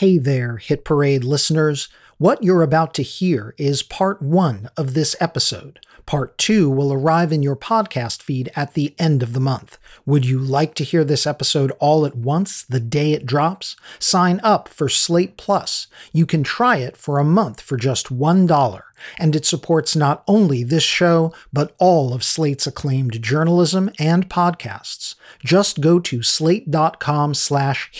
Hey there, Hit Parade listeners. What you're about to hear is part one of this episode. Part two will arrive in your podcast feed at the end of the month. Would you like to hear this episode all at once, the day it drops? Sign up for Slate Plus. You can try it for a month for just $1 and it supports not only this show, but all of Slate's acclaimed journalism and podcasts. Just go to slate.com slash.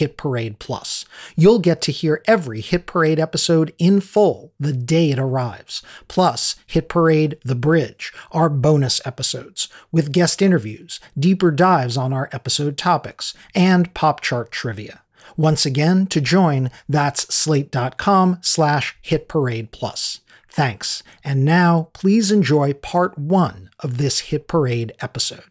You'll get to hear every Hit Parade episode in full the day it arrives, plus Hit Parade The Bridge, our bonus episodes, with guest interviews, deeper dives on our episode topics, and pop chart trivia. Once again, to join, that's slate.com slash hitparadeplus. Thanks. And now, please enjoy part one of this Hit Parade episode.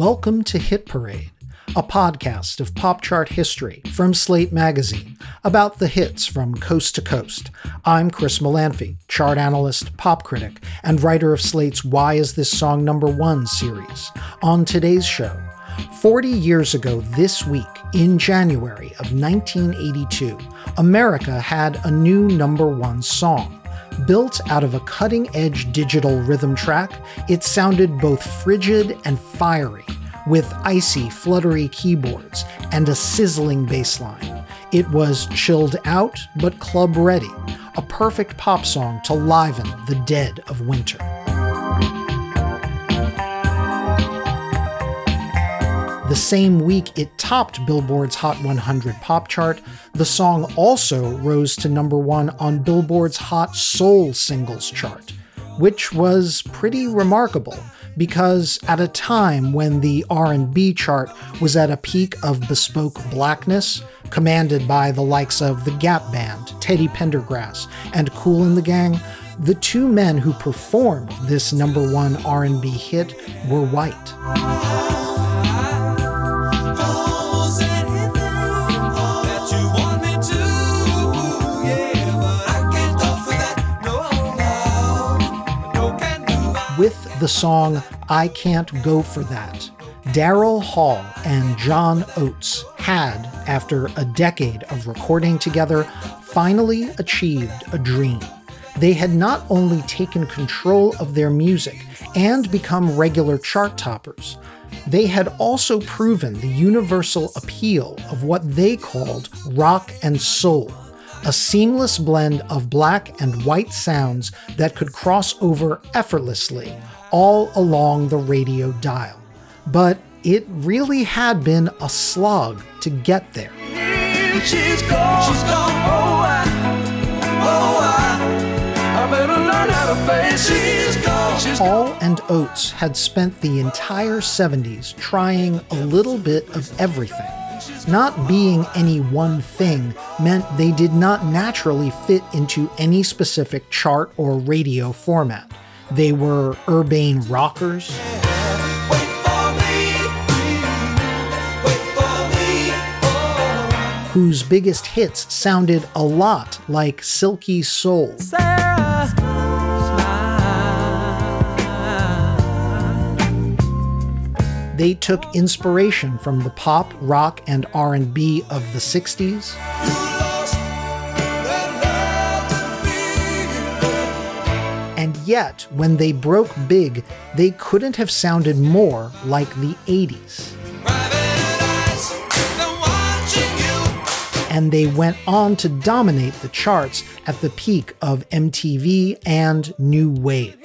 Welcome to Hit Parade, a podcast of pop chart history from Slate Magazine about the hits from coast to coast. I'm Chris Molanphy, chart analyst, pop critic, and writer of Slate's Why Is This Song Number One series. On today's show, 40 years ago this week, in January of 1982, America had a new number one song. Built out of a cutting edge digital rhythm track, it sounded both frigid and fiery, with icy, fluttery keyboards and a sizzling bass line. It was chilled out but club ready, a perfect pop song to liven the dead of winter. The same week it topped Billboard's Hot 100 pop chart, the song also rose to number one on Billboard's Hot Soul Singles chart, which was pretty remarkable because at a time when the R&B chart was at a peak of bespoke blackness, commanded by the likes of the Gap Band, Teddy Pendergrass, and Kool and the Gang, the two men who performed this number 1 R&B hit were white. With the song I Can't Go For That. Daryl Hall and John Oates had, after a decade of recording together, finally achieved a dream. They had not only taken control of their music and become regular chart toppers, they had also proven the universal appeal of what they called rock and soul a seamless blend of black and white sounds that could cross over effortlessly all along the radio dial. But it really had been a slog to get there. She's gone, she's gone, oh, I, oh, I, I better learn how to face she's gone, she's Hall and Oates had spent the entire 70s trying a little bit of everything not being any one thing meant they did not naturally fit into any specific chart or radio format. They were urbane rockers. Whose biggest hits sounded a lot like Silky Soul. Sara. They took inspiration from the pop, rock, and R&B of the 60s. And yet, when they broke big, they couldn't have sounded more like the 80s. and they went on to dominate the charts at the peak of MTV and New Wave.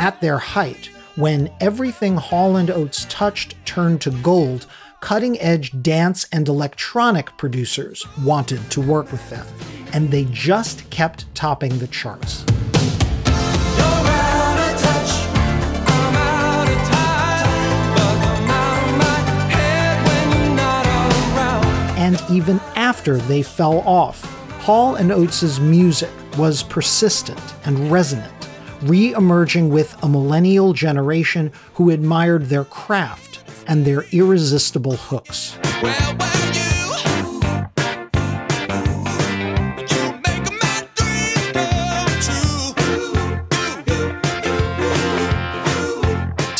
At their height, when everything Hall and Oates touched turned to gold, cutting edge dance and electronic producers wanted to work with them, and they just kept topping the charts. And even after they fell off, Hall and Oates' music was persistent and resonant re emerging with a millennial generation who admired their craft and their irresistible hooks. Well, well,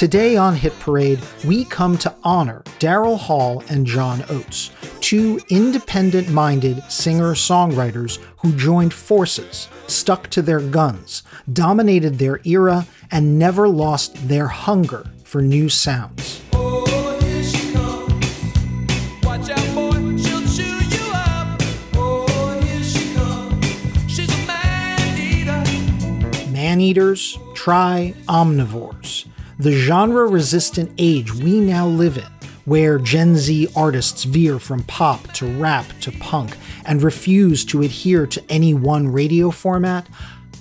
Today on Hit Parade, we come to honor Daryl Hall and John Oates, two independent minded singer songwriters who joined forces, stuck to their guns, dominated their era, and never lost their hunger for new sounds. Man eaters, try omnivores the genre resistant age we now live in, where Gen Z artists veer from pop to rap to punk and refuse to adhere to any one radio format,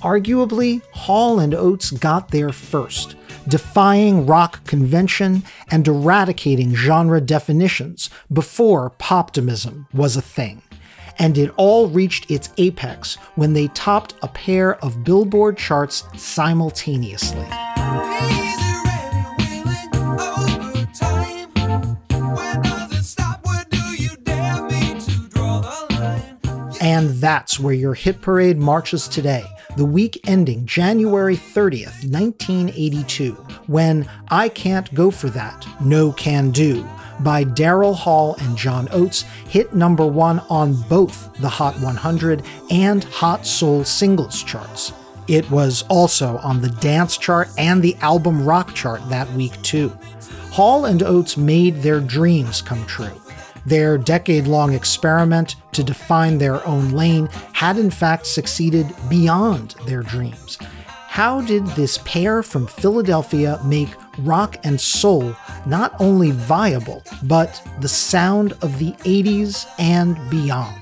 arguably, Hall and Oates got there first, defying rock convention and eradicating genre definitions before poptimism was a thing. And it all reached its apex when they topped a pair of Billboard charts simultaneously. And that's where your hit parade marches today, the week ending January 30th, 1982, when I Can't Go For That, No Can Do by Daryl Hall and John Oates hit number one on both the Hot 100 and Hot Soul singles charts. It was also on the dance chart and the album rock chart that week, too. Hall and Oates made their dreams come true. Their decade long experiment to define their own lane had in fact succeeded beyond their dreams. How did this pair from Philadelphia make rock and soul not only viable, but the sound of the 80s and beyond?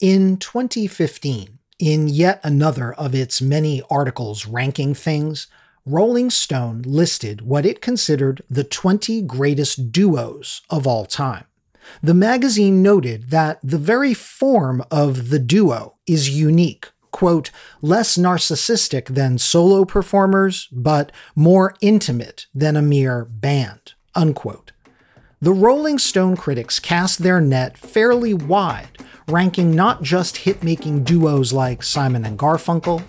In 2015, in yet another of its many articles ranking things, Rolling Stone listed what it considered the 20 greatest duos of all time. The magazine noted that the very form of the duo is unique, quote, less narcissistic than solo performers, but more intimate than a mere band, unquote. The Rolling Stone critics cast their net fairly wide ranking not just hit making duos like Simon and Garfunkel.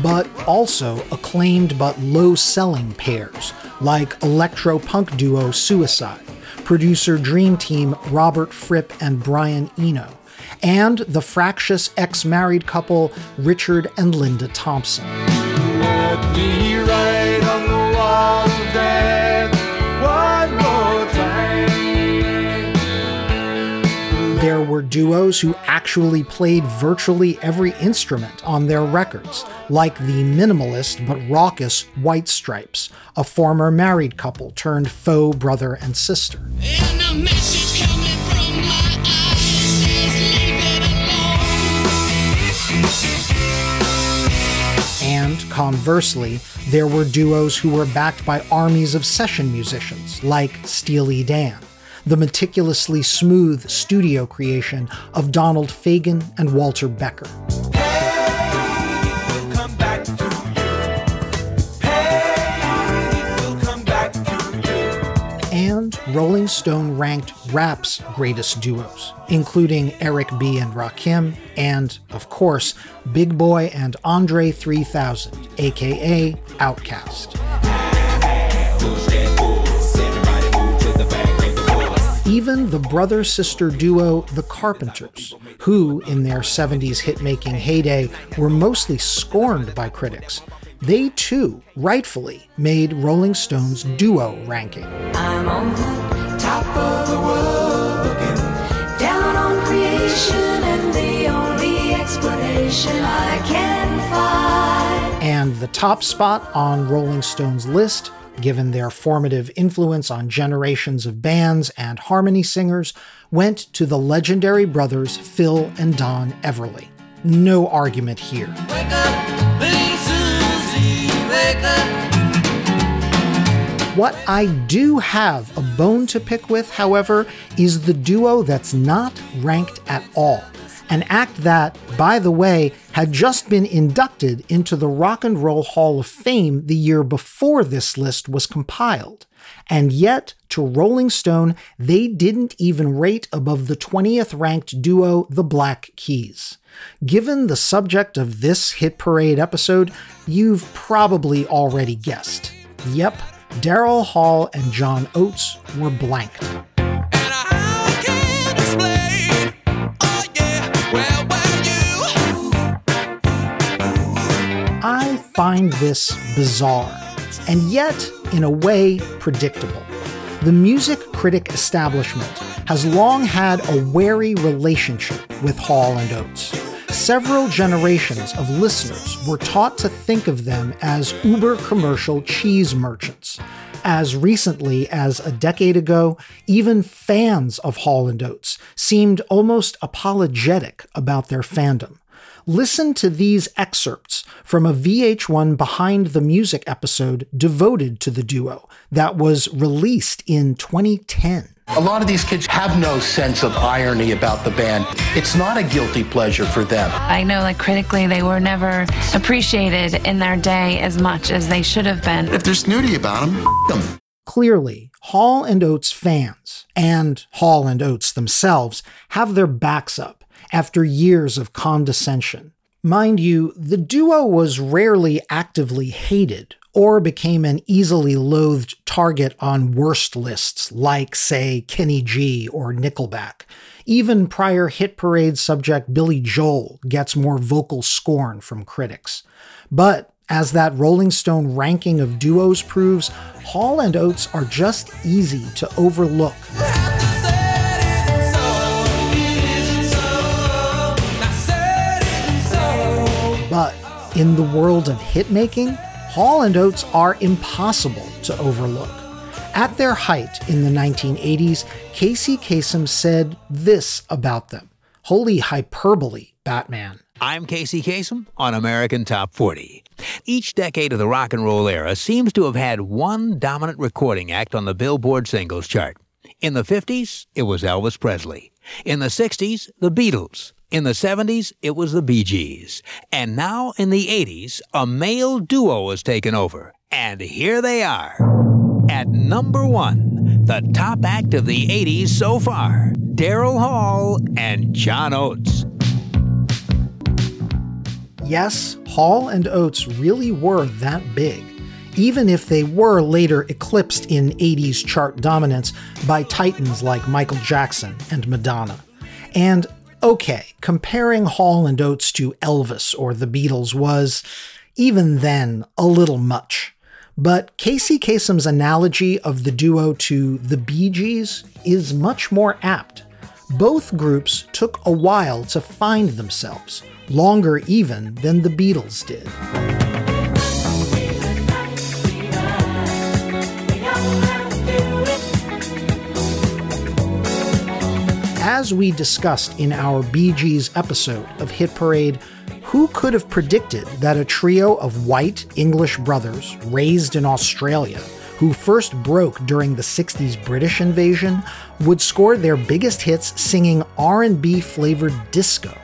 but also acclaimed but low selling pairs like electro punk duo Suicide, producer Dream Team Robert Fripp and Brian Eno, and the fractious ex married couple Richard and Linda Thompson. There were duos who actually played virtually every instrument on their records, like the minimalist but raucous White Stripes, a former married couple turned faux brother and sister. And conversely, there were duos who were backed by armies of session musicians, like Steely Dan the meticulously smooth studio creation of Donald Fagen and Walter Becker. Rolling Stone ranked rap's greatest duos, including Eric B. and Rakim, and, of course, Big Boi and Andre 3000, aka Outkast. even the brother sister duo The Carpenters, who, in their 70s hit making heyday, were mostly scorned by critics. They too, rightfully, made Rolling Stone's duo ranking. I'm on the top of the world, looking down on creation, and the only explanation I can find top spot on Rolling Stone's list, given their formative influence on generations of bands and harmony singers, went to the legendary brothers Phil and Don Everly. No argument here. What I do have a bone to pick with, however, is the duo that's not ranked at all. An act that, by the way, had just been inducted into the Rock and Roll Hall of Fame the year before this list was compiled. And yet, to Rolling Stone, they didn't even rate above the 20th ranked duo, the Black Keys. Given the subject of this hit parade episode, you've probably already guessed. Yep, Daryl Hall and John Oates were blanked. I find this bizarre, and yet, in a way, predictable. The music critic establishment has long had a wary relationship with Hall and Oates. Several generations of listeners were taught to think of them as uber commercial cheese merchants. As recently as a decade ago, even fans of Hall and Oates seemed almost apologetic about their fandom. Listen to these excerpts from a VH1 Behind the Music episode devoted to the duo that was released in 2010. A lot of these kids have no sense of irony about the band. It's not a guilty pleasure for them. I know, like, critically, they were never appreciated in their day as much as they should have been. If they're snooty about them, them. Clearly, Hall and Oates fans and Hall and Oates themselves have their backs up after years of condescension. Mind you, the duo was rarely actively hated or became an easily loathed target on worst lists like, say, Kenny G or Nickelback. Even prior hit parade subject Billy Joel gets more vocal scorn from critics. But as that Rolling Stone ranking of duos proves, Hall and Oates are just easy to overlook. But in the world of hitmaking, Hall and Oates are impossible to overlook. At their height in the 1980s, Casey Kasem said this about them. Holy hyperbole, Batman. I'm Casey Kasem on American Top 40. Each decade of the rock and roll era seems to have had one dominant recording act on the Billboard singles chart. In the 50s, it was Elvis Presley. In the 60s, the Beatles. In the 70s, it was the Bee Gees. And now in the 80s, a male duo has taken over. And here they are. At number one, the top act of the 80s so far Daryl Hall and John Oates. Yes, Hall and Oates really were that big, even if they were later eclipsed in 80s chart dominance by titans like Michael Jackson and Madonna. And okay, comparing Hall and Oates to Elvis or the Beatles was, even then, a little much. But Casey Kasem's analogy of the duo to the Bee Gees is much more apt. Both groups took a while to find themselves, longer even than the Beatles did. As we discussed in our Bee Gees episode of Hit Parade, who could have predicted that a trio of white English brothers raised in Australia, who first broke during the 60s British invasion, would score their biggest hits singing R&B flavored disco?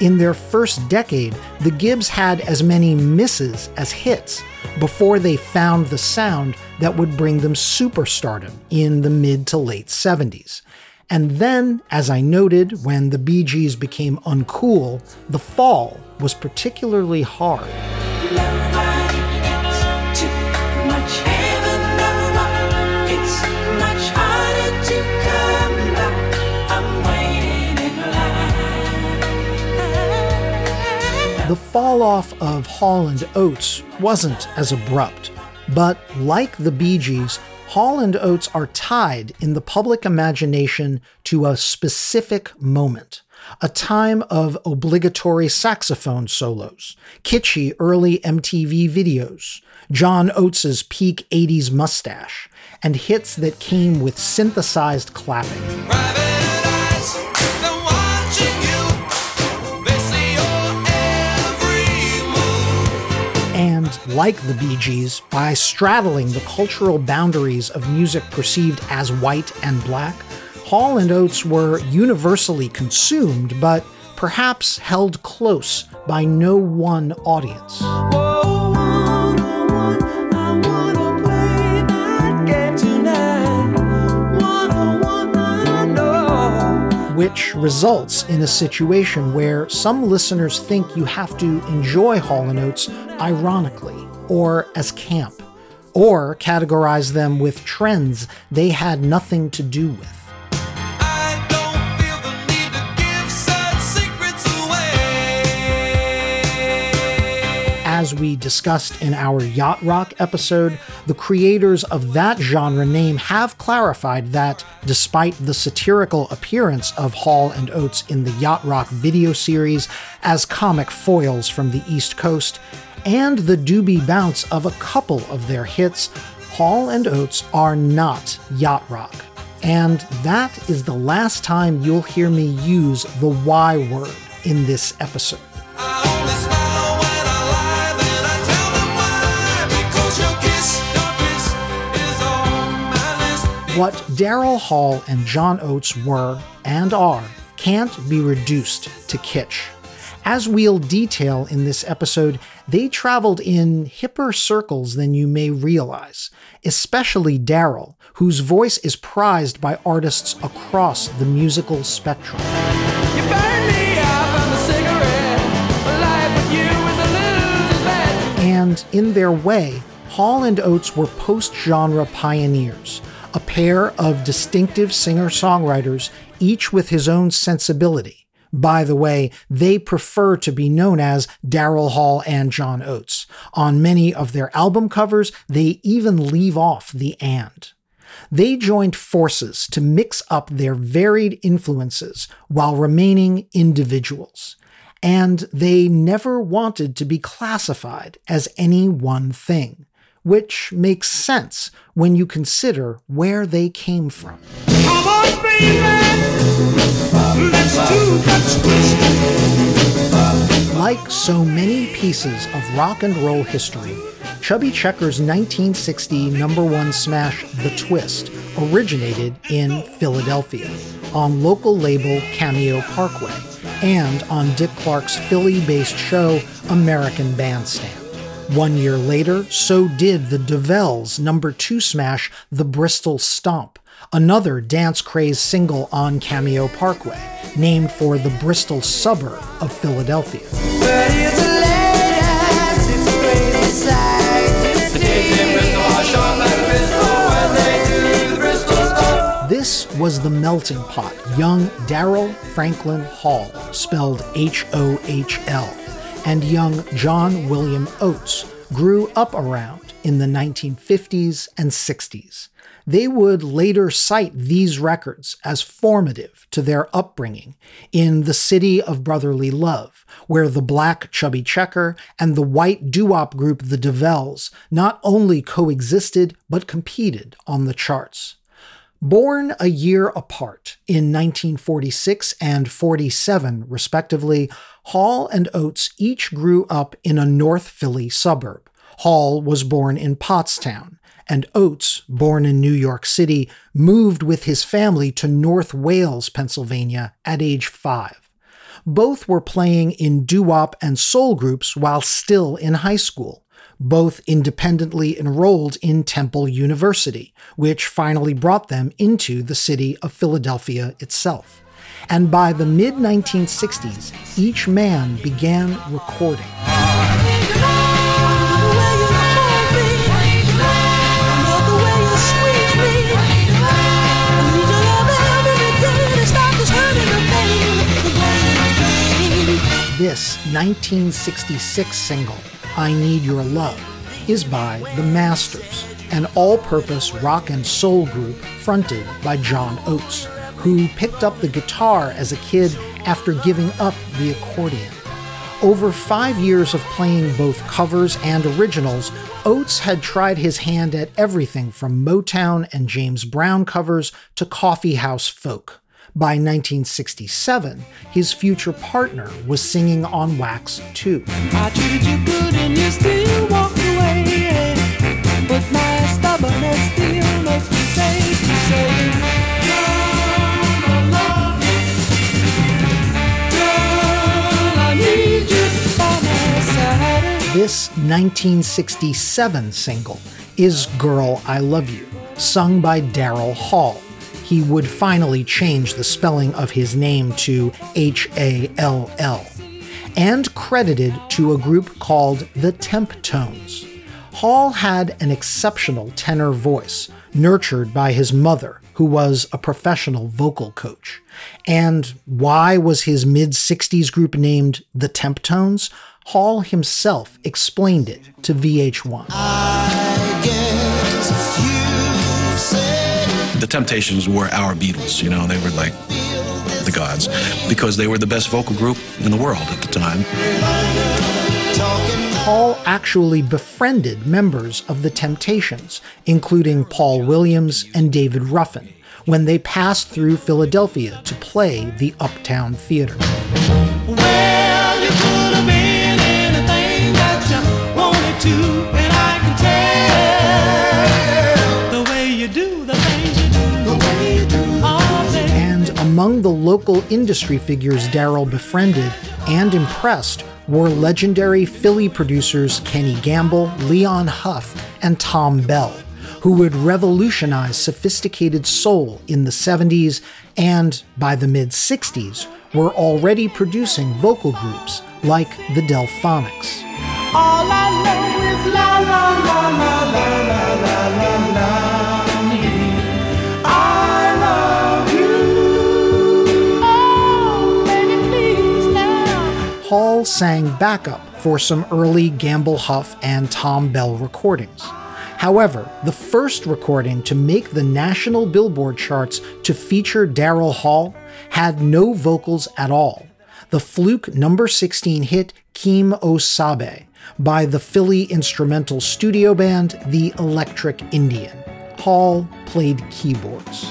In their first decade, the Gibbs had as many misses as hits before they found the sound that would bring them superstardom in the mid to late 70s. And then, as I noted, when the Bee Gees became uncool, the fall was particularly hard. The fall off of Hall and Oates wasn't as abrupt, but like the Bee Gees, Hall and Oates are tied in the public imagination to a specific moment, a time of obligatory saxophone solos, kitschy early MTV videos, John Oates's peak 80s mustache, and hits that came with synthesized clapping. Like the Bee Gees, by straddling the cultural boundaries of music perceived as white and black, Hall and Oates were universally consumed, but perhaps held close by no one audience. Which results in a situation where some listeners think you have to enjoy Hall & Oates ironically or as camp, or categorize them with trends they had nothing to do with. As we discussed in our Yacht Rock episode, the creators of that genre name have clarified that despite the satirical appearance of Hall and Oates in the Yacht Rock video series as comic foils from the East Coast, and the doobie bounce of a couple of their hits, Hall and Oates are not yacht rock. And that is the last time you'll hear me use the Y word in this episode. What Daryl Hall and John Oates were and are can't be reduced to kitsch. As we'll detail in this episode, they traveled in hipper circles than you may realize, especially Daryl, whose voice is prized by artists across the musical spectrum. And in their way, Hall and Oates were post genre pioneers a pair of distinctive singer songwriters, each with his own sensibility. By the way, they prefer to be known as Daryl Hall and John Oates. On many of their album covers, they even leave off the and. They joined forces to mix up their varied influences while remaining individuals. And they never wanted to be classified as any one thing which makes sense when you consider where they came from. Like so many pieces of rock and roll history, Chubby Checker's 1960 number one smash The Twist originated in Philadelphia on local label Cameo Parkway and on Dick Clark's Philly based show American Bandstand. One year later, so did the Dovells' number two smash, The Bristol Stomp, another dance craze single on Cameo Parkway, named for the Bristol suburb of Philadelphia. This was the melting pot young Daryl Franklin Hall, spelled H O H L and young John William Oates grew up around in the 1950s and 60s. They would later cite these records as formative to their upbringing in the city of brotherly love, where the black Chubby Checker and the white doo-wop group the Dovells not only coexisted but competed on the charts. Born a year apart in 1946 and 47, respectively, Hall and Oates each grew up in a North Philly suburb. Hall was born in Pottstown, and Oates, born in New York City, moved with his family to North Wales, Pennsylvania at age five. Both were playing in doo wop and soul groups while still in high school both independently enrolled in Temple University, which finally brought them into the city of Philadelphia itself. And by the mid 1960s, each man began recording. This 1966 single I Need Your Love is by The Masters, an all purpose rock and soul group fronted by John Oates, who picked up the guitar as a kid after giving up the accordion. Over five years of playing both covers and originals, Oates had tried his hand at everything from Motown and James Brown covers to coffeehouse folk. By 1967, his future partner was singing on Wax too. This 1967 single is Girl I Love You, sung by Daryl Hall. He would finally change the spelling of his name to H A L L, and credited to a group called the Temptones. Hall had an exceptional tenor voice, nurtured by his mother, who was a professional vocal coach. And why was his mid 60s group named the Temptones? Hall himself explained it to VH1. The Temptations were our Beatles, you know, they were like the gods because they were the best vocal group in the world at the time. Hall actually befriended members of the Temptations, including Paul Williams and David Ruffin, when they passed through Philadelphia to play the Uptown Theater. And among the local industry figures Daryl befriended and impressed were legendary Philly producers Kenny Gamble, Leon Huff, and Tom Bell, who would revolutionize sophisticated soul in the 70s and by the mid 60s were already producing vocal groups like the Delphonics. La la la sang backup for some early Gamble Huff and Tom Bell recordings. However, the first recording to make the national Billboard charts to feature Daryl Hall had no vocals at all. The fluke number 16 hit Keem-O-Sabe by the Philly instrumental studio band The Electric Indian. Hall played keyboards.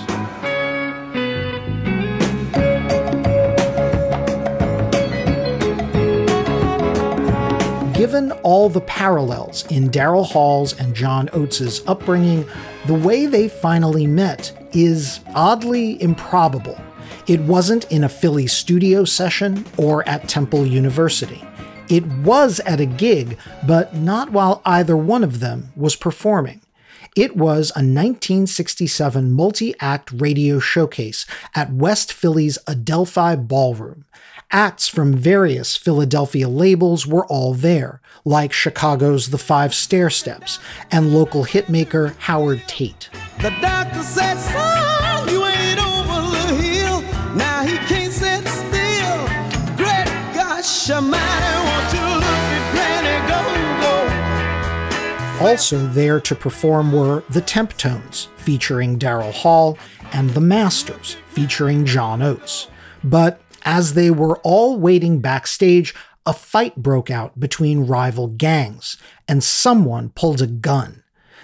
Given all the parallels in Daryl Hall's and John Oates' upbringing, the way they finally met is oddly improbable. It wasn't in a Philly studio session or at Temple University. It was at a gig, but not while either one of them was performing. It was a 1967 multi act radio showcase at West Philly's Adelphi Ballroom. Acts from various Philadelphia labels were all there, like Chicago's The Five Stairsteps and local hitmaker Howard Tate. The doctor said, Son, you ain't over the hill. Now he can't sit still. Great gosh, won't you look at Granny go, go. Also there to perform were the Temptones, featuring Daryl Hall, and the Masters, featuring John Oates. But as they were all waiting backstage, a fight broke out between rival gangs, and someone pulled a gun.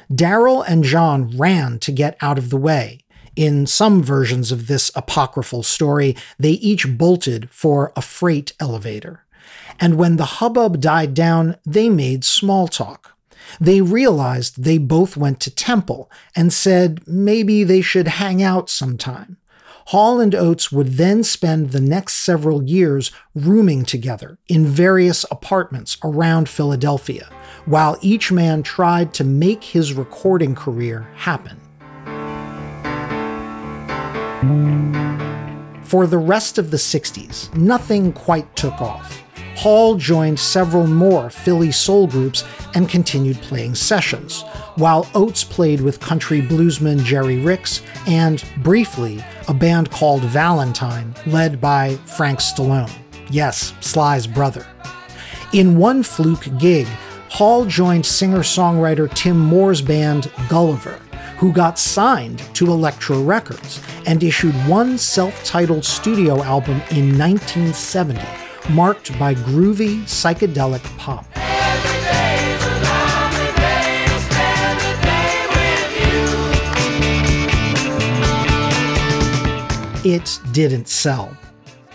Daryl and John ran to get out of the way. In some versions of this apocryphal story, they each bolted for a freight elevator. And when the hubbub died down, they made small talk. They realized they both went to Temple and said maybe they should hang out sometime. Hall and Oates would then spend the next several years rooming together in various apartments around Philadelphia, while each man tried to make his recording career happen. For the rest of the 60s, nothing quite took off. Hall joined several more Philly soul groups and continued playing sessions, while Oates played with country bluesman Jerry Ricks and, briefly, a band called Valentine, led by Frank Stallone. Yes, Sly's brother. In one fluke gig, Hall joined singer-songwriter Tim Moore's band Gulliver, who got signed to Elektra Records and issued one self-titled studio album in 1970, marked by groovy psychedelic pop. It didn't sell.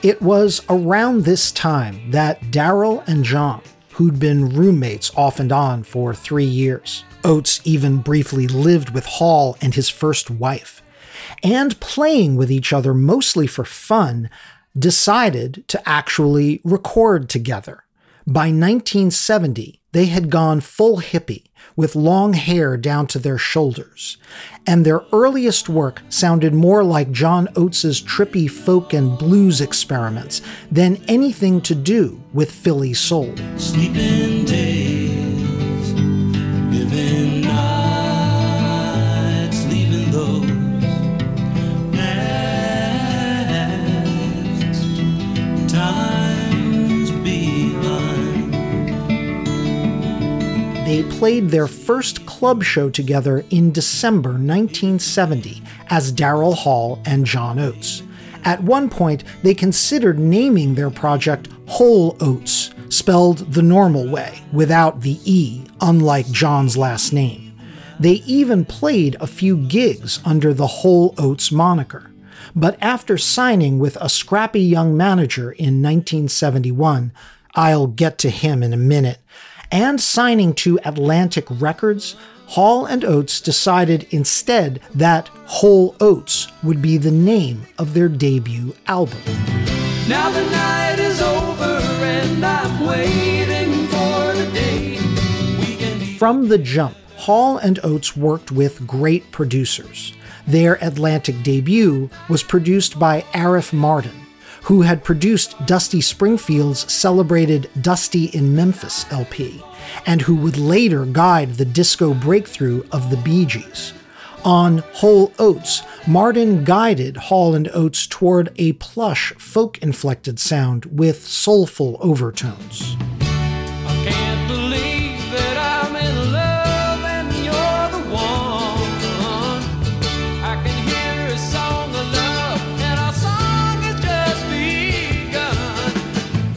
It was around this time that Daryl and John, who'd been roommates off and on for three years, Oates even briefly lived with Hall and his first wife, and playing with each other mostly for fun, decided to actually record together. By 1970, they had gone full hippie with long hair down to their shoulders, and their earliest work sounded more like John Oates's trippy folk and blues experiments than anything to do with Philly soul. Sleeping days, played their first club show together in December 1970 as Daryl Hall and John Oates. At one point, they considered naming their project Whole Oats, spelled the normal way, without the E, unlike John's last name. They even played a few gigs under the Whole Oats moniker. But after signing with a scrappy young manager in 1971, I'll get to him in a minute, and signing to Atlantic Records, Hall and Oates decided instead that Whole Oats would be the name of their debut album. Now the night is over and I'm waiting for the day. From the jump, Hall and Oates worked with great producers. Their Atlantic debut was produced by Arif Mardin, who had produced Dusty Springfield's celebrated Dusty in Memphis LP, and who would later guide the disco breakthrough of the Bee Gees. On Whole Oats, Mardin guided Hall and Oates toward a plush, folk inflected sound with soulful overtones.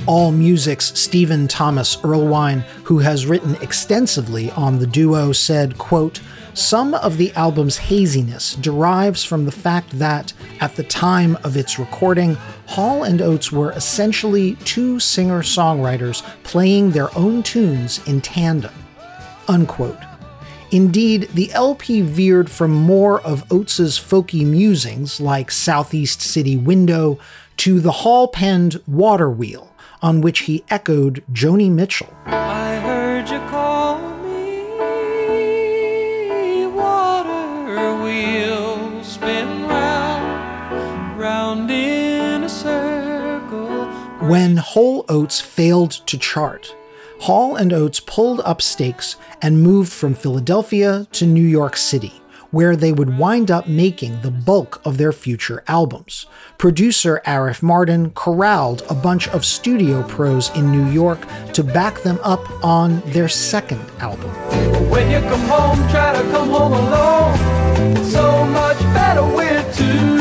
AllMusic's Stephen Thomas Erlewine, who has written extensively on the duo, said, quote, some of the album's haziness derives from the fact that, at the time of its recording, Hall and Oates were essentially two singer songwriters playing their own tunes in tandem. Unquote. Indeed, the LP veered from more of Oates's folky musings like Southeast City Window to the Hall penned Water Wheel, on which he echoed Joni Mitchell. I heard you call me water wheel, spin round, round in a circle. When Whole Oats failed to chart, Hall and Oates pulled up stakes and moved from Philadelphia to New York City where they would wind up making the bulk of their future albums. Producer Arif Mardin corralled a bunch of studio pros in New York to back them up on their second album. When you come home, try to come home alone. It's so much better with two.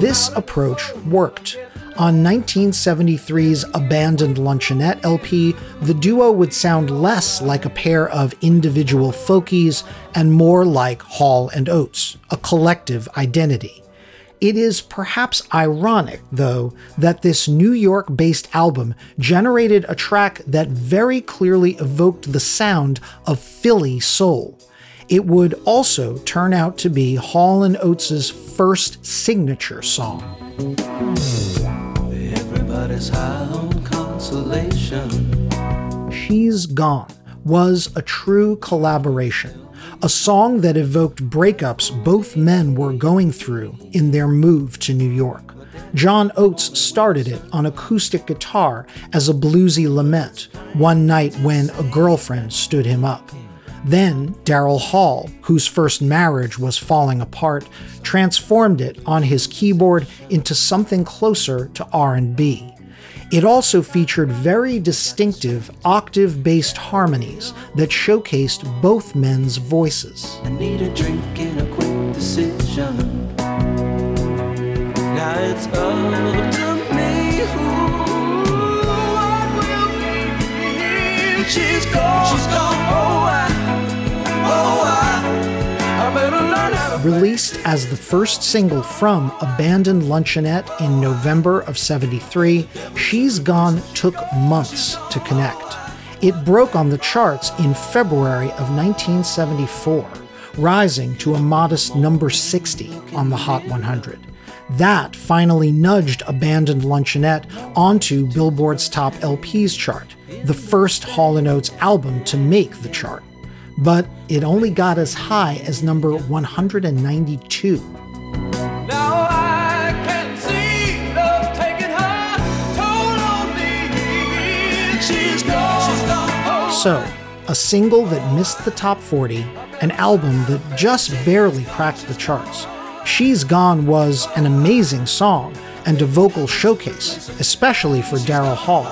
This approach worked on 1973's Abandoned Luncheonette LP, the duo would sound less like a pair of individual folkies and more like Hall and Oates, a collective identity. It is perhaps ironic, though, that this New York based album generated a track that very clearly evoked the sound of Philly soul. It would also turn out to be Hall and Oates' first signature song high on consolation. She's Gone was a true collaboration, a song that evoked breakups both men were going through in their move to New York. John Oates started it on acoustic guitar as a bluesy lament one night when a girlfriend stood him up. Then Daryl Hall, whose first marriage was falling apart, transformed it on his keyboard into something closer to R&B. It also featured very distinctive octave based harmonies that showcased both men's voices. She's gone. She's gone. Oh, I, oh, I, Released as the first single from Abandoned Luncheonette in November of 73, She's Gone took months to connect. It broke on the charts in February of 1974, rising to a modest number 60 on the Hot 100. That finally nudged Abandoned Luncheonette onto Billboard's top LPs chart, the first Hall & Oates album to make the chart. But it only got as high as number 192. Now I can see love taking her toll on me. She's gone. She's gone. Oh, So, a single that missed the top 40, an album that just barely cracked the charts. She's Gone was an amazing song and a vocal showcase, especially for Daryl Hall.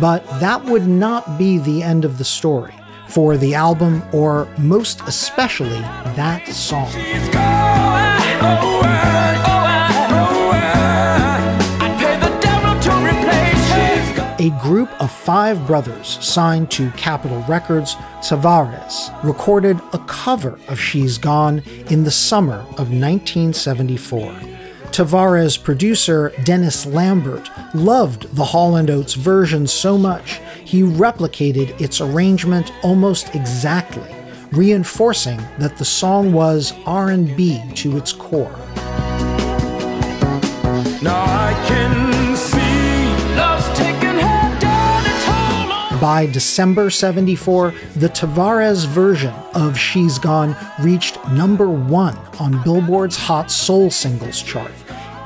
But that would not be the end of the story for the album, or most especially that song. A group of five brothers signed to Capitol Records, Tavares, recorded a cover of She's Gone in the summer of 1974. Tavares producer Dennis Lambert loved the Hall & Oates version so much he replicated its arrangement almost exactly, reinforcing that the song was R&B to its core. Now I can see love's taking her down on By December 74, the Tavares version of She's Gone reached number one on Billboard's Hot Soul Singles chart.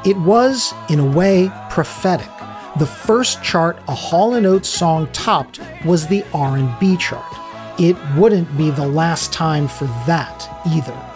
It was, in a way, prophetic. The first chart a Hall & Oates song topped was the R&B chart. It wouldn't be the last time for that either.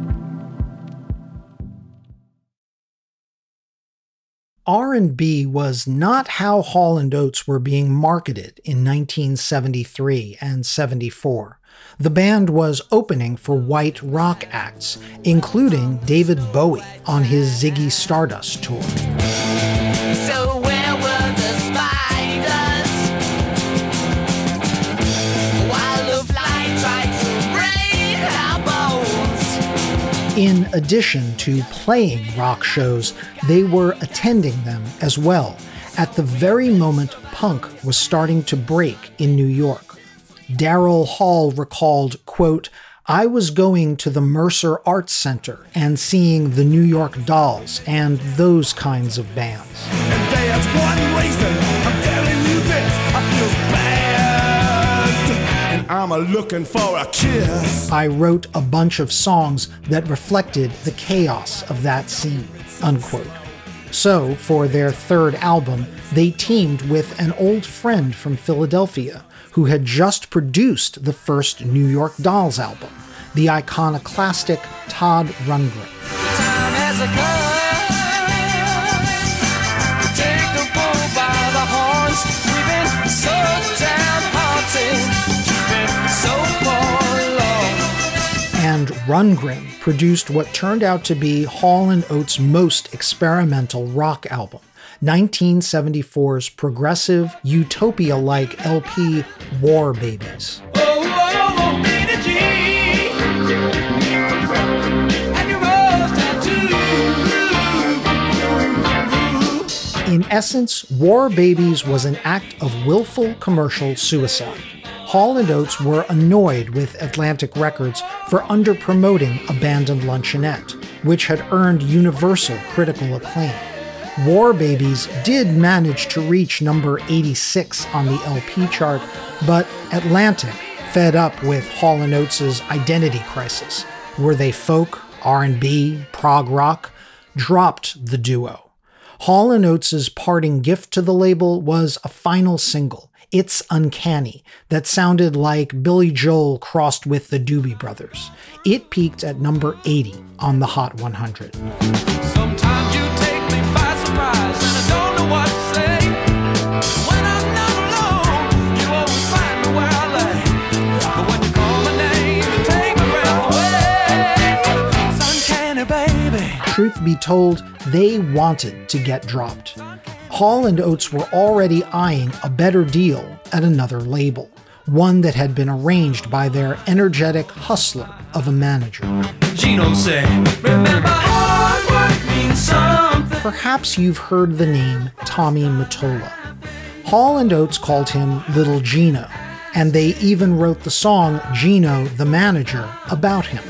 R&B was not how Hall and Oates were being marketed in 1973 and 74. The band was opening for white rock acts, including David Bowie on his Ziggy Stardust tour. In addition to playing rock shows, they were attending them as well at the very moment punk was starting to break in New York. Daryl Hall recalled, quote, I was going to the Mercer Arts Center and seeing the New York Dolls and those kinds of bands. I'm a looking for a kiss. I wrote a bunch of songs that reflected the chaos of that scene. Unquote. So, for their third album, they teamed with an old friend from Philadelphia who had just produced the first New York Dolls album, the iconoclastic Todd Rundgren. Time been so forlorn. And Rundgren produced what turned out to be Hall and Oates' most experimental rock album. 1974's progressive, utopia like LP War Babies. In essence, War Babies was an act of willful commercial suicide. Hall and Oates were annoyed with Atlantic Records for under-promoting Abandoned Luncheonette, which had earned universal critical acclaim. War Babies did manage to reach number 86 on the LP chart, but Atlantic, fed up with Hall & Oates' identity crisis, were they folk, R&B, prog rock, dropped the duo. Hall & Oates' parting gift to the label was a final single, it's Uncanny that sounded like Billy Joel crossed with the Doobie Brothers. It peaked at number 80 on the Hot 100. truth be told, they wanted to get dropped. Hall and Oates were already eyeing a better deal at another label, one that had been arranged by their energetic hustler of a manager. Gino said, Remember, hard work means something. Perhaps you've heard the name Tommy Mottola. Hall and Oates called him Little Gino, and they even wrote the song Gino the Manager about him.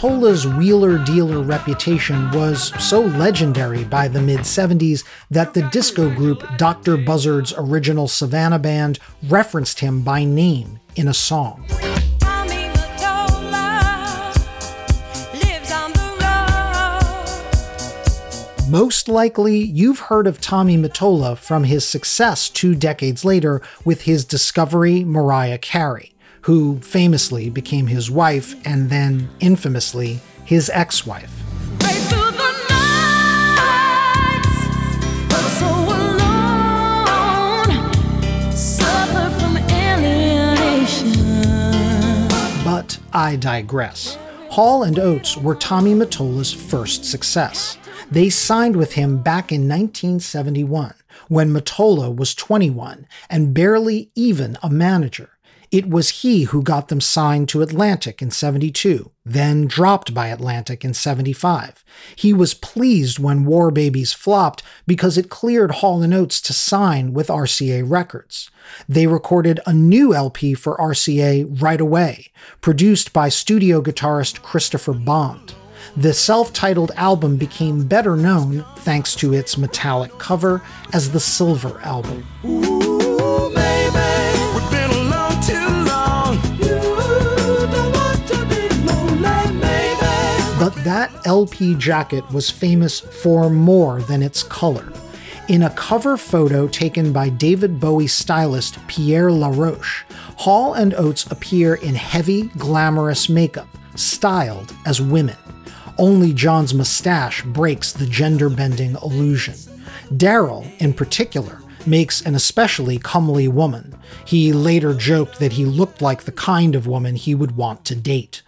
Mottola's wheeler dealer reputation was so legendary by the mid 70s that the disco group Dr. Buzzard's original Savannah band referenced him by name in a song. Tommy Mottola lives on the road. Most likely, you've heard of Tommy Mottola from his success two decades later with his discovery Mariah Carey, who famously became his wife and then infamously his ex wife. Right through the nights, but so alone, suffer from alienation. But I digress. Hall and Oates were Tommy Mottola's first success. They signed with him back in 1971 when Mottola was 21 and barely even a manager. It was he who got them signed to Atlantic in 72, then dropped by Atlantic in 75. He was pleased when War Babies flopped because it cleared Hall & Oates to sign with RCA Records. They recorded a new LP for RCA right away, produced by studio guitarist Christopher Bond. The self titled album became better known, thanks to its metallic cover, as the Silver Album. Ooh, that LP jacket was famous for more than its color. In a cover photo taken by David Bowie stylist Pierre LaRoche, Hall and Oates appear in heavy, glamorous makeup, styled as women. Only John's mustache breaks the gender bending illusion. Daryl, in particular, makes an especially comely woman. He later joked that he looked like the kind of woman he would want to date.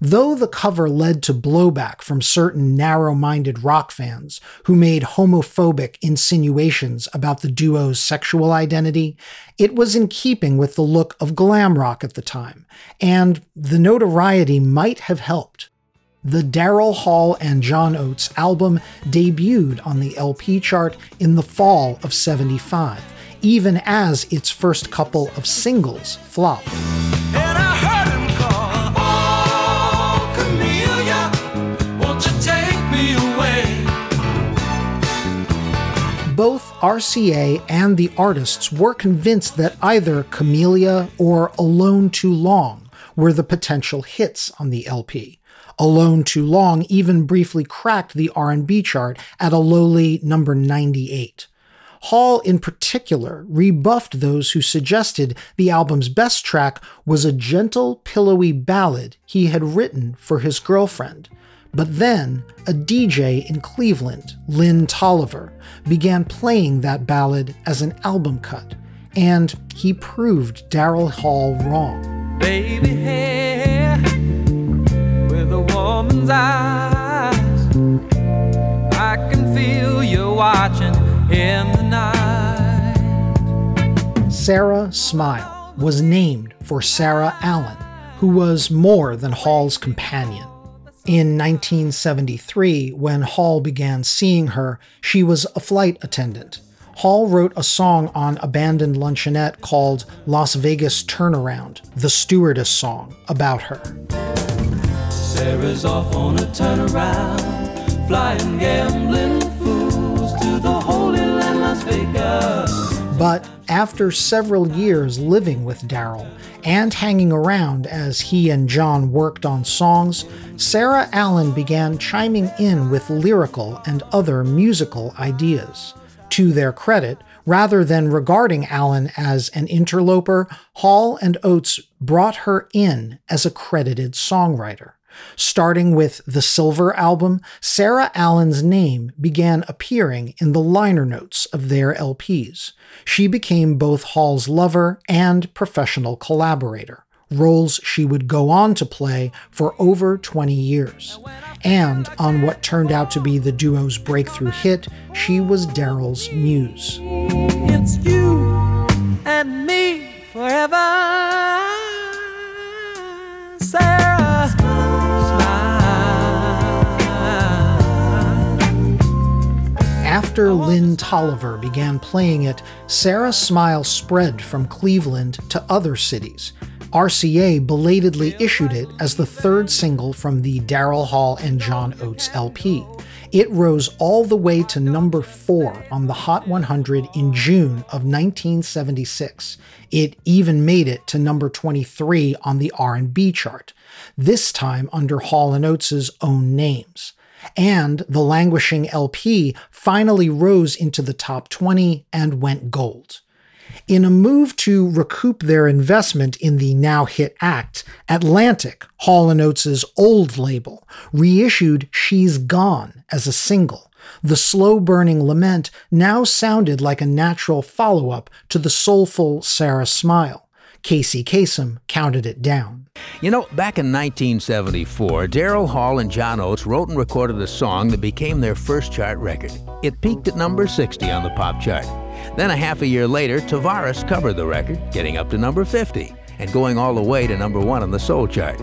Though the cover led to blowback from certain narrow minded rock fans who made homophobic insinuations about the duo's sexual identity, it was in keeping with the look of glam rock at the time, and the notoriety might have helped. The Daryl Hall and John Oates album debuted on the LP chart in the fall of 75, even as its first couple of singles flopped. Both RCA and the artists were convinced that either Camellia or Alone Too Long were the potential hits on the LP. Alone Too Long even briefly cracked the R&B chart at a lowly number 98. Hall, in particular, rebuffed those who suggested the album's best track was a gentle, pillowy ballad he had written for his girlfriend. But then, a DJ in Cleveland, Lynn Tolliver, began playing that ballad as an album cut, and he proved Daryl Hall wrong. Baby hair with a woman's eyes. I can feel you watching in the night. Sara Smile was named for Sara Allen, who was more than Hall's companion. In 1973, when Hall began seeing her, she was a flight attendant. Hall wrote a song on Abandoned Luncheonette called Las Vegas Turnaround, the stewardess song, about her. Sara's off on a turnaround, flying gambling fools to the Holy Land, Las Vegas. But after several years living with Daryl and hanging around as he and John worked on songs, Sara Allen began chiming in with lyrical and other musical ideas. To their credit, rather than regarding Allen as an interloper, Hall and Oates brought her in as a credited songwriter. Starting with the Silver album, Sara Allen's name began appearing in the liner notes of their LPs. She became both Hall's lover and professional collaborator, roles she would go on to play for over 20 years. And on what turned out to be the duo's breakthrough hit, she was Daryl's muse. It's you and me forever. Sara, After Lynn Tolliver began playing it, Sara's Smile spread from Cleveland to other cities. RCA belatedly issued it as the third single from the Daryl Hall and John Oates LP. It rose all the way to number 4 on the Hot 100 in June of 1976. It even made it to number 23 on the R&B chart, this time under Hall and Oates' own names. And the languishing LP finally rose into the top 20 and went gold. In a move to recoup their investment in the now hit act, Atlantic, Hall & Oates' old label, reissued She's Gone as a single. The slow-burning lament now sounded like a natural follow-up to the soulful Sara Smile. Casey Kasem counted it down. You know, back in 1974, Daryl Hall and John Oates wrote and recorded a song that became their first chart record. It peaked at number 60 on the pop chart. Then a half a year later, Tavares covered the record, getting up to number 50 and going all the way to number one on the soul chart.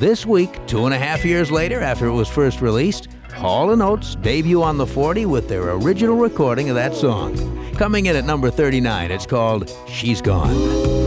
This week, two and a half years later after it was first released, Hall & Oates debut on the 40 with their original recording of that song. Coming in at number 39, it's called She's Gone.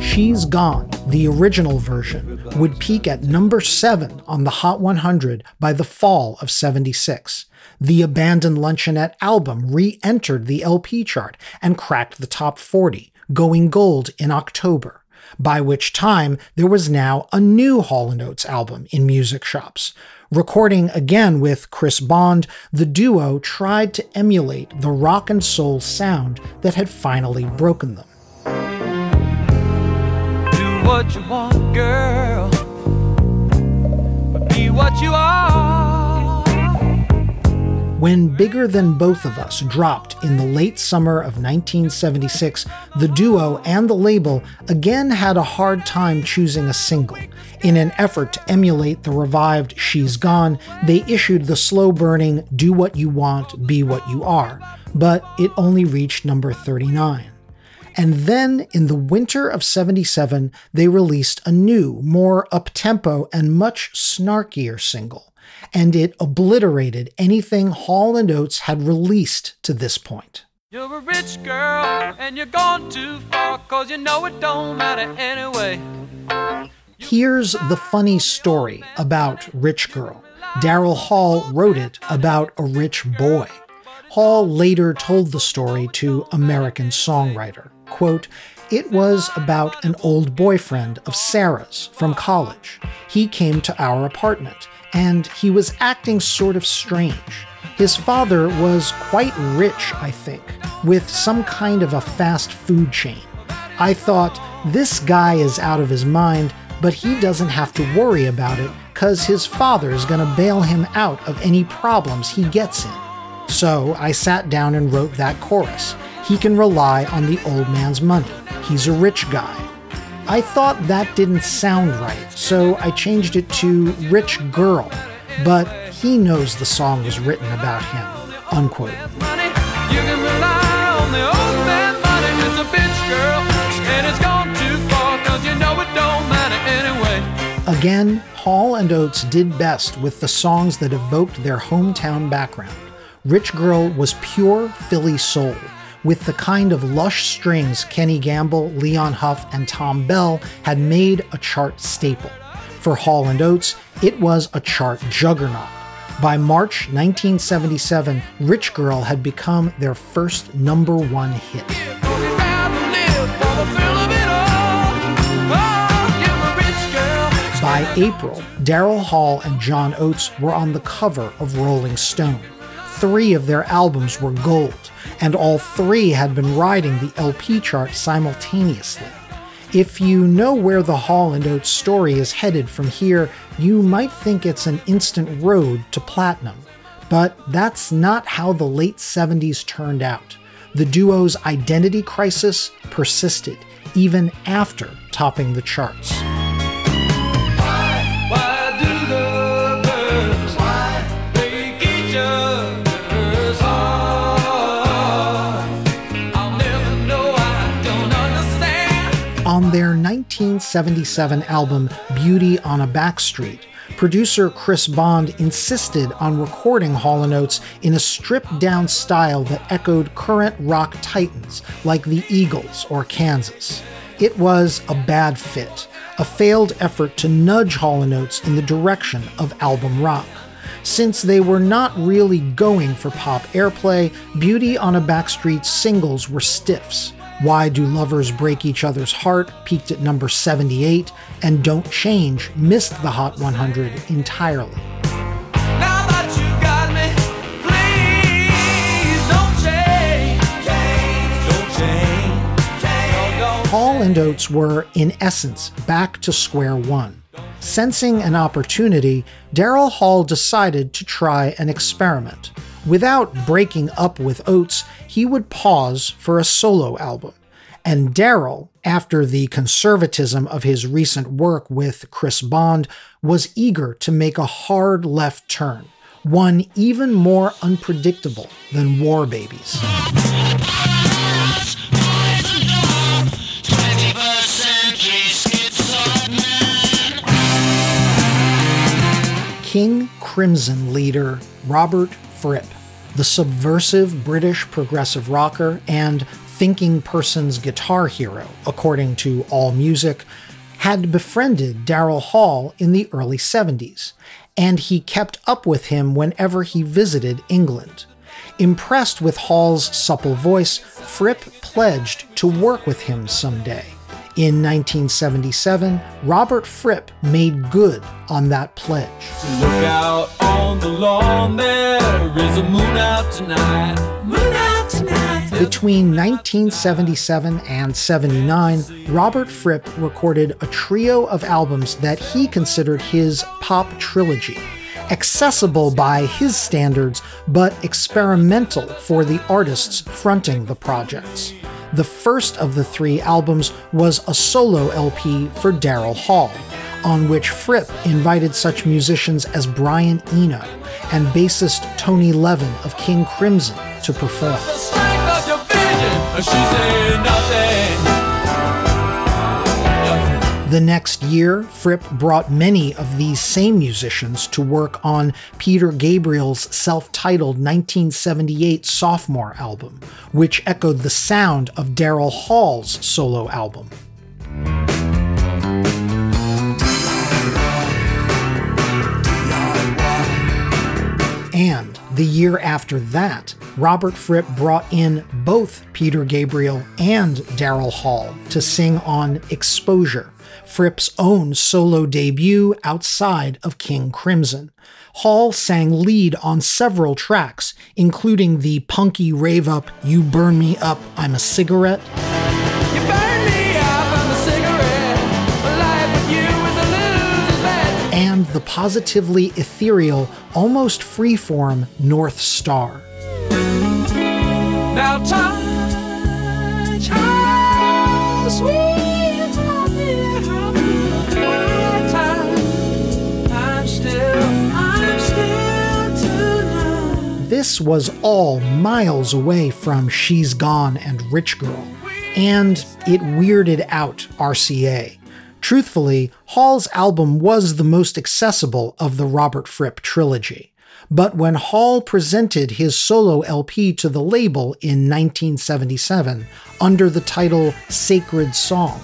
She's Gone, the original version, would peak at number 7 on the Hot 100 by the fall of 76. The Abandoned Luncheonette album re entered the LP chart and cracked the top 40, going gold in October, by which time there was now a new Hall & Oates album in music shops. Recording again with Chris Bond, the duo tried to emulate the rock and soul sound that had finally broken them. Do what you want, girl. Be what you are. When Bigger Than Both of Us dropped in the late summer of 1976, the duo and the label again had a hard time choosing a single. In an effort to emulate the revived She's Gone, they issued the slow burning Do What You Want, Be What You Are, but it only reached number 39. And then in the winter of 77, they released a new, more uptempo and much snarkier single, and it obliterated anything Hall and Oates had released to this point. You're a rich girl and you're gone too far, cause you know it don't matter anyway. Here's the funny story about Rich Girl. Daryl Hall wrote it about a rich boy. Hall later told the story to American Songwriter. Quote, it was about an old boyfriend of Sara's from college. He came to our apartment and he was acting sort of strange. His father was quite rich, I think, with some kind of a fast food chain. I thought, this guy is out of his mind, but he doesn't have to worry about it because his father is going to bail him out of any problems he gets in. So I sat down and wrote that chorus. He can rely on the old man's money. He's a rich guy. I thought that didn't sound right, so I changed it to Rich Girl, but he knows the song was written about him. Unquote. You can rely on the old man money. It's a bitch girl and it's gone too far, cause you know it don't matter anyway. Again, Hall and Oates did best with the songs that evoked their hometown background. Rich Girl was pure Philly soul, with the kind of lush strings Kenny Gamble, Leon Huff, and Thom Bell had made a chart staple. For Hall and Oates, it was a chart juggernaut. By March 1977, Rich Girl had become their first number one hit. By April, Daryl Hall and John Oates were on the cover of Rolling Stone. Three of their albums were gold, and all three had been riding the LP chart simultaneously. If you know where the Hall and Oates story is headed from here, you might think it's an instant road to platinum. But that's not how the late 70s turned out. The duo's identity crisis persisted, even after topping the charts. 1977 album Beauty on a Backstreet, producer Chris Bond insisted on recording Hall & Oates in a stripped down style that echoed current rock titans like the Eagles or Kansas. It was a bad fit, a failed effort to nudge Hall & Oates in the direction of album rock. Since they were not really going for pop airplay, Beauty on a Backstreet singles were stiffs. Why Do Lovers Break Each Other's Heart peaked at number 78, and Don't Change missed the Hot 100 entirely. Now that you got me, please don't change, change, don't change, don't, don't Hall and Oates were, in essence, back to square one. Sensing an opportunity, Daryl Hall decided to try an experiment. Without breaking up with Oates, he would pause for a solo album. And Daryl, after the conservatism of his recent work with Chris Bond, was eager to make a hard left turn, one even more unpredictable than War Babies. King Crimson leader Robert Fripp, the subversive British progressive rocker and thinking person's guitar hero, according to AllMusic, had befriended Daryl Hall in the early 70s, and he kept up with him whenever he visited England. Impressed with Hall's supple voice, Fripp pledged to work with him someday. In 1977, Robert Fripp made good on that pledge. Look out on the lawn, there is a moon out tonight. Moon out tonight. Between 1977 and 79, Robert Fripp recorded a trio of albums that he considered his pop trilogy, accessible by his standards, but experimental for the artists fronting the projects. The first of the three albums was a solo LP for Daryl Hall, on which Fripp invited such musicians as Brian Eno and bassist Tony Levin of King Crimson to perform. The next year, Fripp brought many of these same musicians to work on Peter Gabriel's self titled 1978 sophomore album, which echoed the sound of Daryl Hall's solo album. And the year after that, Robert Fripp brought in both Peter Gabriel and Daryl Hall to sing on Exposure, Fripp's own solo debut outside of King Crimson. Hall sang lead on several tracks, including the punky rave up You Burn Me Up, I'm a Cigarette. And the positively ethereal, almost freeform North Star. Now touch This was all miles away from She's Gone and Rich Girl, and it weirded out RCA. Truthfully, Hall's album was the most accessible of the Robert Fripp trilogy. But when Hall presented his solo LP to the label in 1977 under the title Sacred Songs,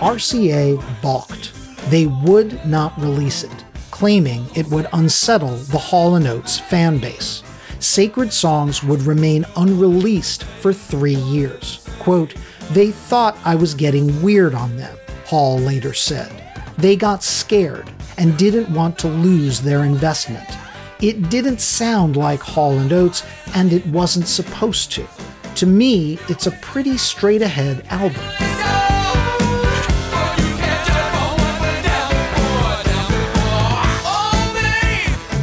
RCA balked. They would not release it, claiming it would unsettle the Hall & Oates fan base. Sacred Songs would remain unreleased for three years. Quote, they thought I was getting weird on them, Hall later said. They got scared and didn't want to lose their investment. It didn't sound like Hall & Oates, and it wasn't supposed to. To me, it's a pretty straight ahead album.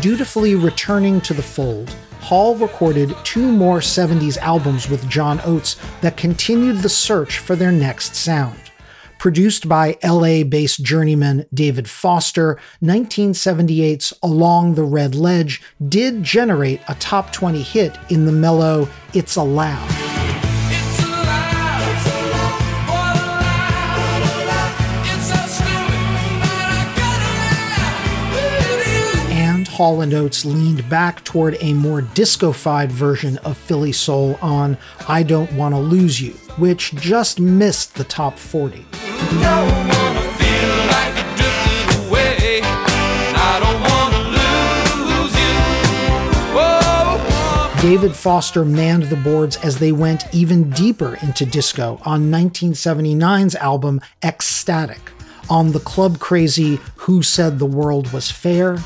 Dutifully returning to the fold, Hall recorded two more 70s albums with John Oates that continued the search for their next sound. Produced by LA based journeyman David Foster, 1978's Along the Red Ledge did generate a top 20 hit in the mellow It's a Hall & Oates leaned back toward a more disco-fied version of Philly Soul on I Don't Wanna Lose You, which just missed the top 40. David Foster manned the boards as they went even deeper into disco on 1979's album Ecstatic. On the club crazy Who Said the World Was Fair,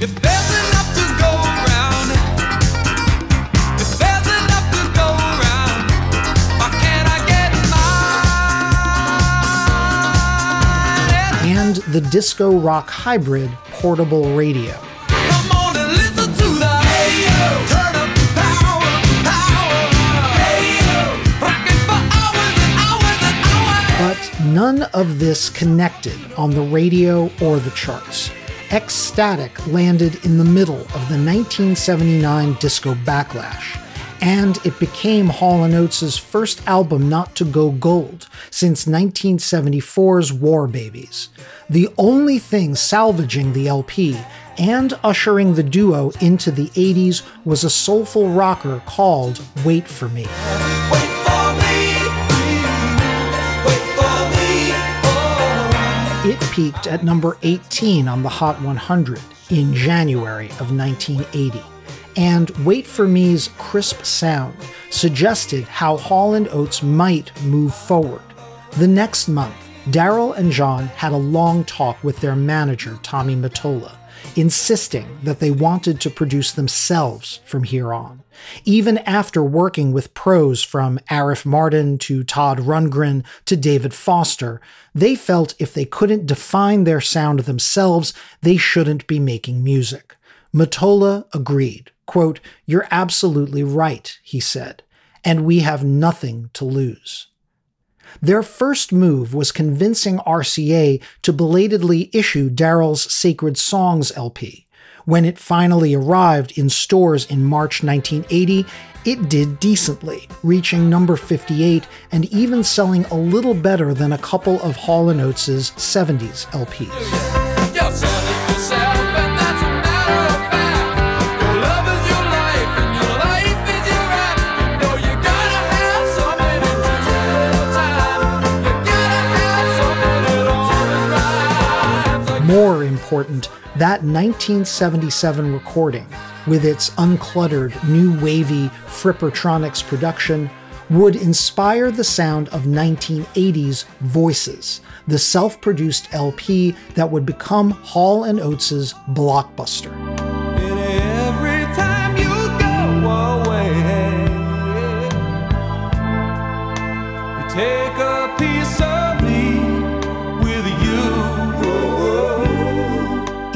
If there's enough to go around, if there's enough to go around, why can't I get mine? and the disco rock hybrid Portable Radio. Come on and listen to the hey turn up the power, power, hey rocking for hours and hours and hours. But none of this connected on the radio or the charts. Ecstatic landed in the middle of the 1979 disco backlash, and it became Hall & Oates' first album not to go gold since 1974's War Babies. The only thing salvaging the LP and ushering the duo into the 80s was a soulful rocker called Wait For Me. Wait It peaked at number 18 on the Hot 100 in January of 1980. And Wait For Me's crisp sound suggested how Hall & Oates might move forward. The next month, Daryl and John had a long talk with their manager, Tommy Mottola, insisting that they wanted to produce themselves from here on. Even after working with pros from Arif Mardin to Todd Rundgren to David Foster, they felt if they couldn't define their sound themselves, they shouldn't be making music. Mottola agreed. Quote, You're absolutely right, he said, and we have nothing to lose. Their first move was convincing RCA to belatedly issue Daryl's Sacred Songs LP. When it finally arrived in stores in March 1980, it did decently, reaching number 58 and even selling a little better than a couple of Hall & Oates' 70s LPs. Important, that 1977 recording, with its uncluttered, new wavy Frippertronics production, would inspire the sound of 1980s Voices, the self-produced LP that would become Hall & Oates' blockbuster.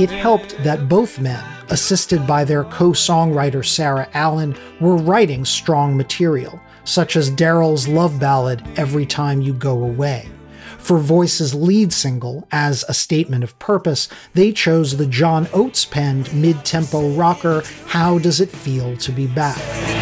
It helped that both men, assisted by their co-songwriter Sara Allen, were writing strong material, such as Daryl's love ballad Every Time You Go Away. For Voice's lead single, as a statement of purpose, they chose the John Oates penned mid tempo rocker How Does It Feel to Be Back?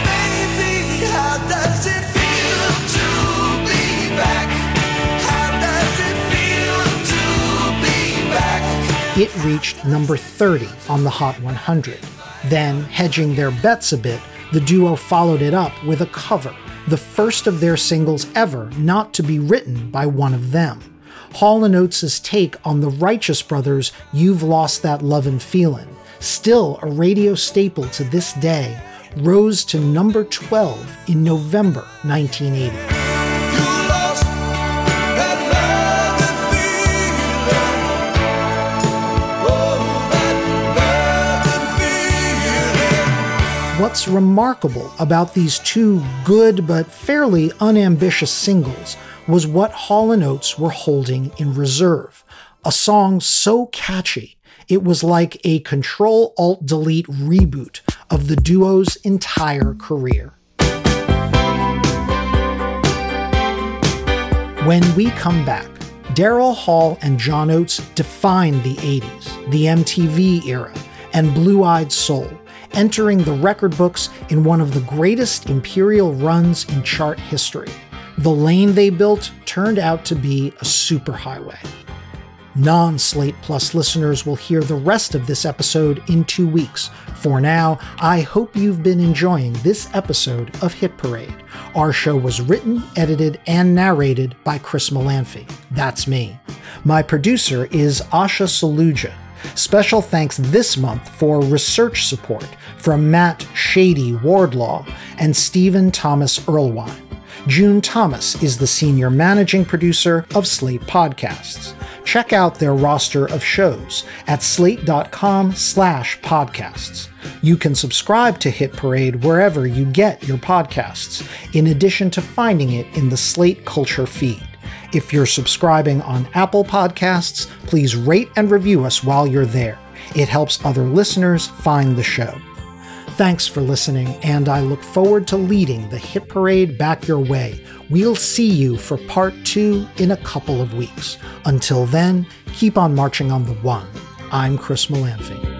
It reached number 30 on the Hot 100. Then, hedging their bets a bit, the duo followed it up with a cover, the first of their singles ever not to be written by one of them. Hall & Oates' take on the Righteous Brothers' You've Lost That Lovin' Feelin', still a radio staple to this day, rose to number 12 in November 1980. What's remarkable about these two good but fairly unambitious singles was what Hall & Oates were holding in reserve. A song so catchy, it was like a Control Alt Delete reboot of the duo's entire career. When we come back, Daryl Hall and John Oates defined the 80s, the MTV era, and Blue Eyed Soul, entering the record books in one of the greatest imperial runs in chart history. The lane they built turned out to be a superhighway. Non Slate Plus listeners will hear the rest of this episode in two weeks. For now, I hope you've been enjoying this episode of Hit Parade. Our show was written, edited, and narrated by Chris Molanphy. That's me. My producer is Asha Saluja. Special thanks this month for research support from Matt Shady Wardlaw and Stephen Thomas Erlewine. June Thomas is the senior managing producer of Slate Podcasts. Check out their roster of shows at slate.com slash podcasts. You can subscribe to Hit Parade wherever you get your podcasts, in addition to finding it in the Slate Culture feed. If you're subscribing on Apple Podcasts, please rate and review us while you're there. It helps other listeners find the show. Thanks for listening, and I look forward to leading the Hit Parade back your way. We'll see you for part two in a couple of weeks. Until then, keep on marching on the one. I'm Chris Molanphy.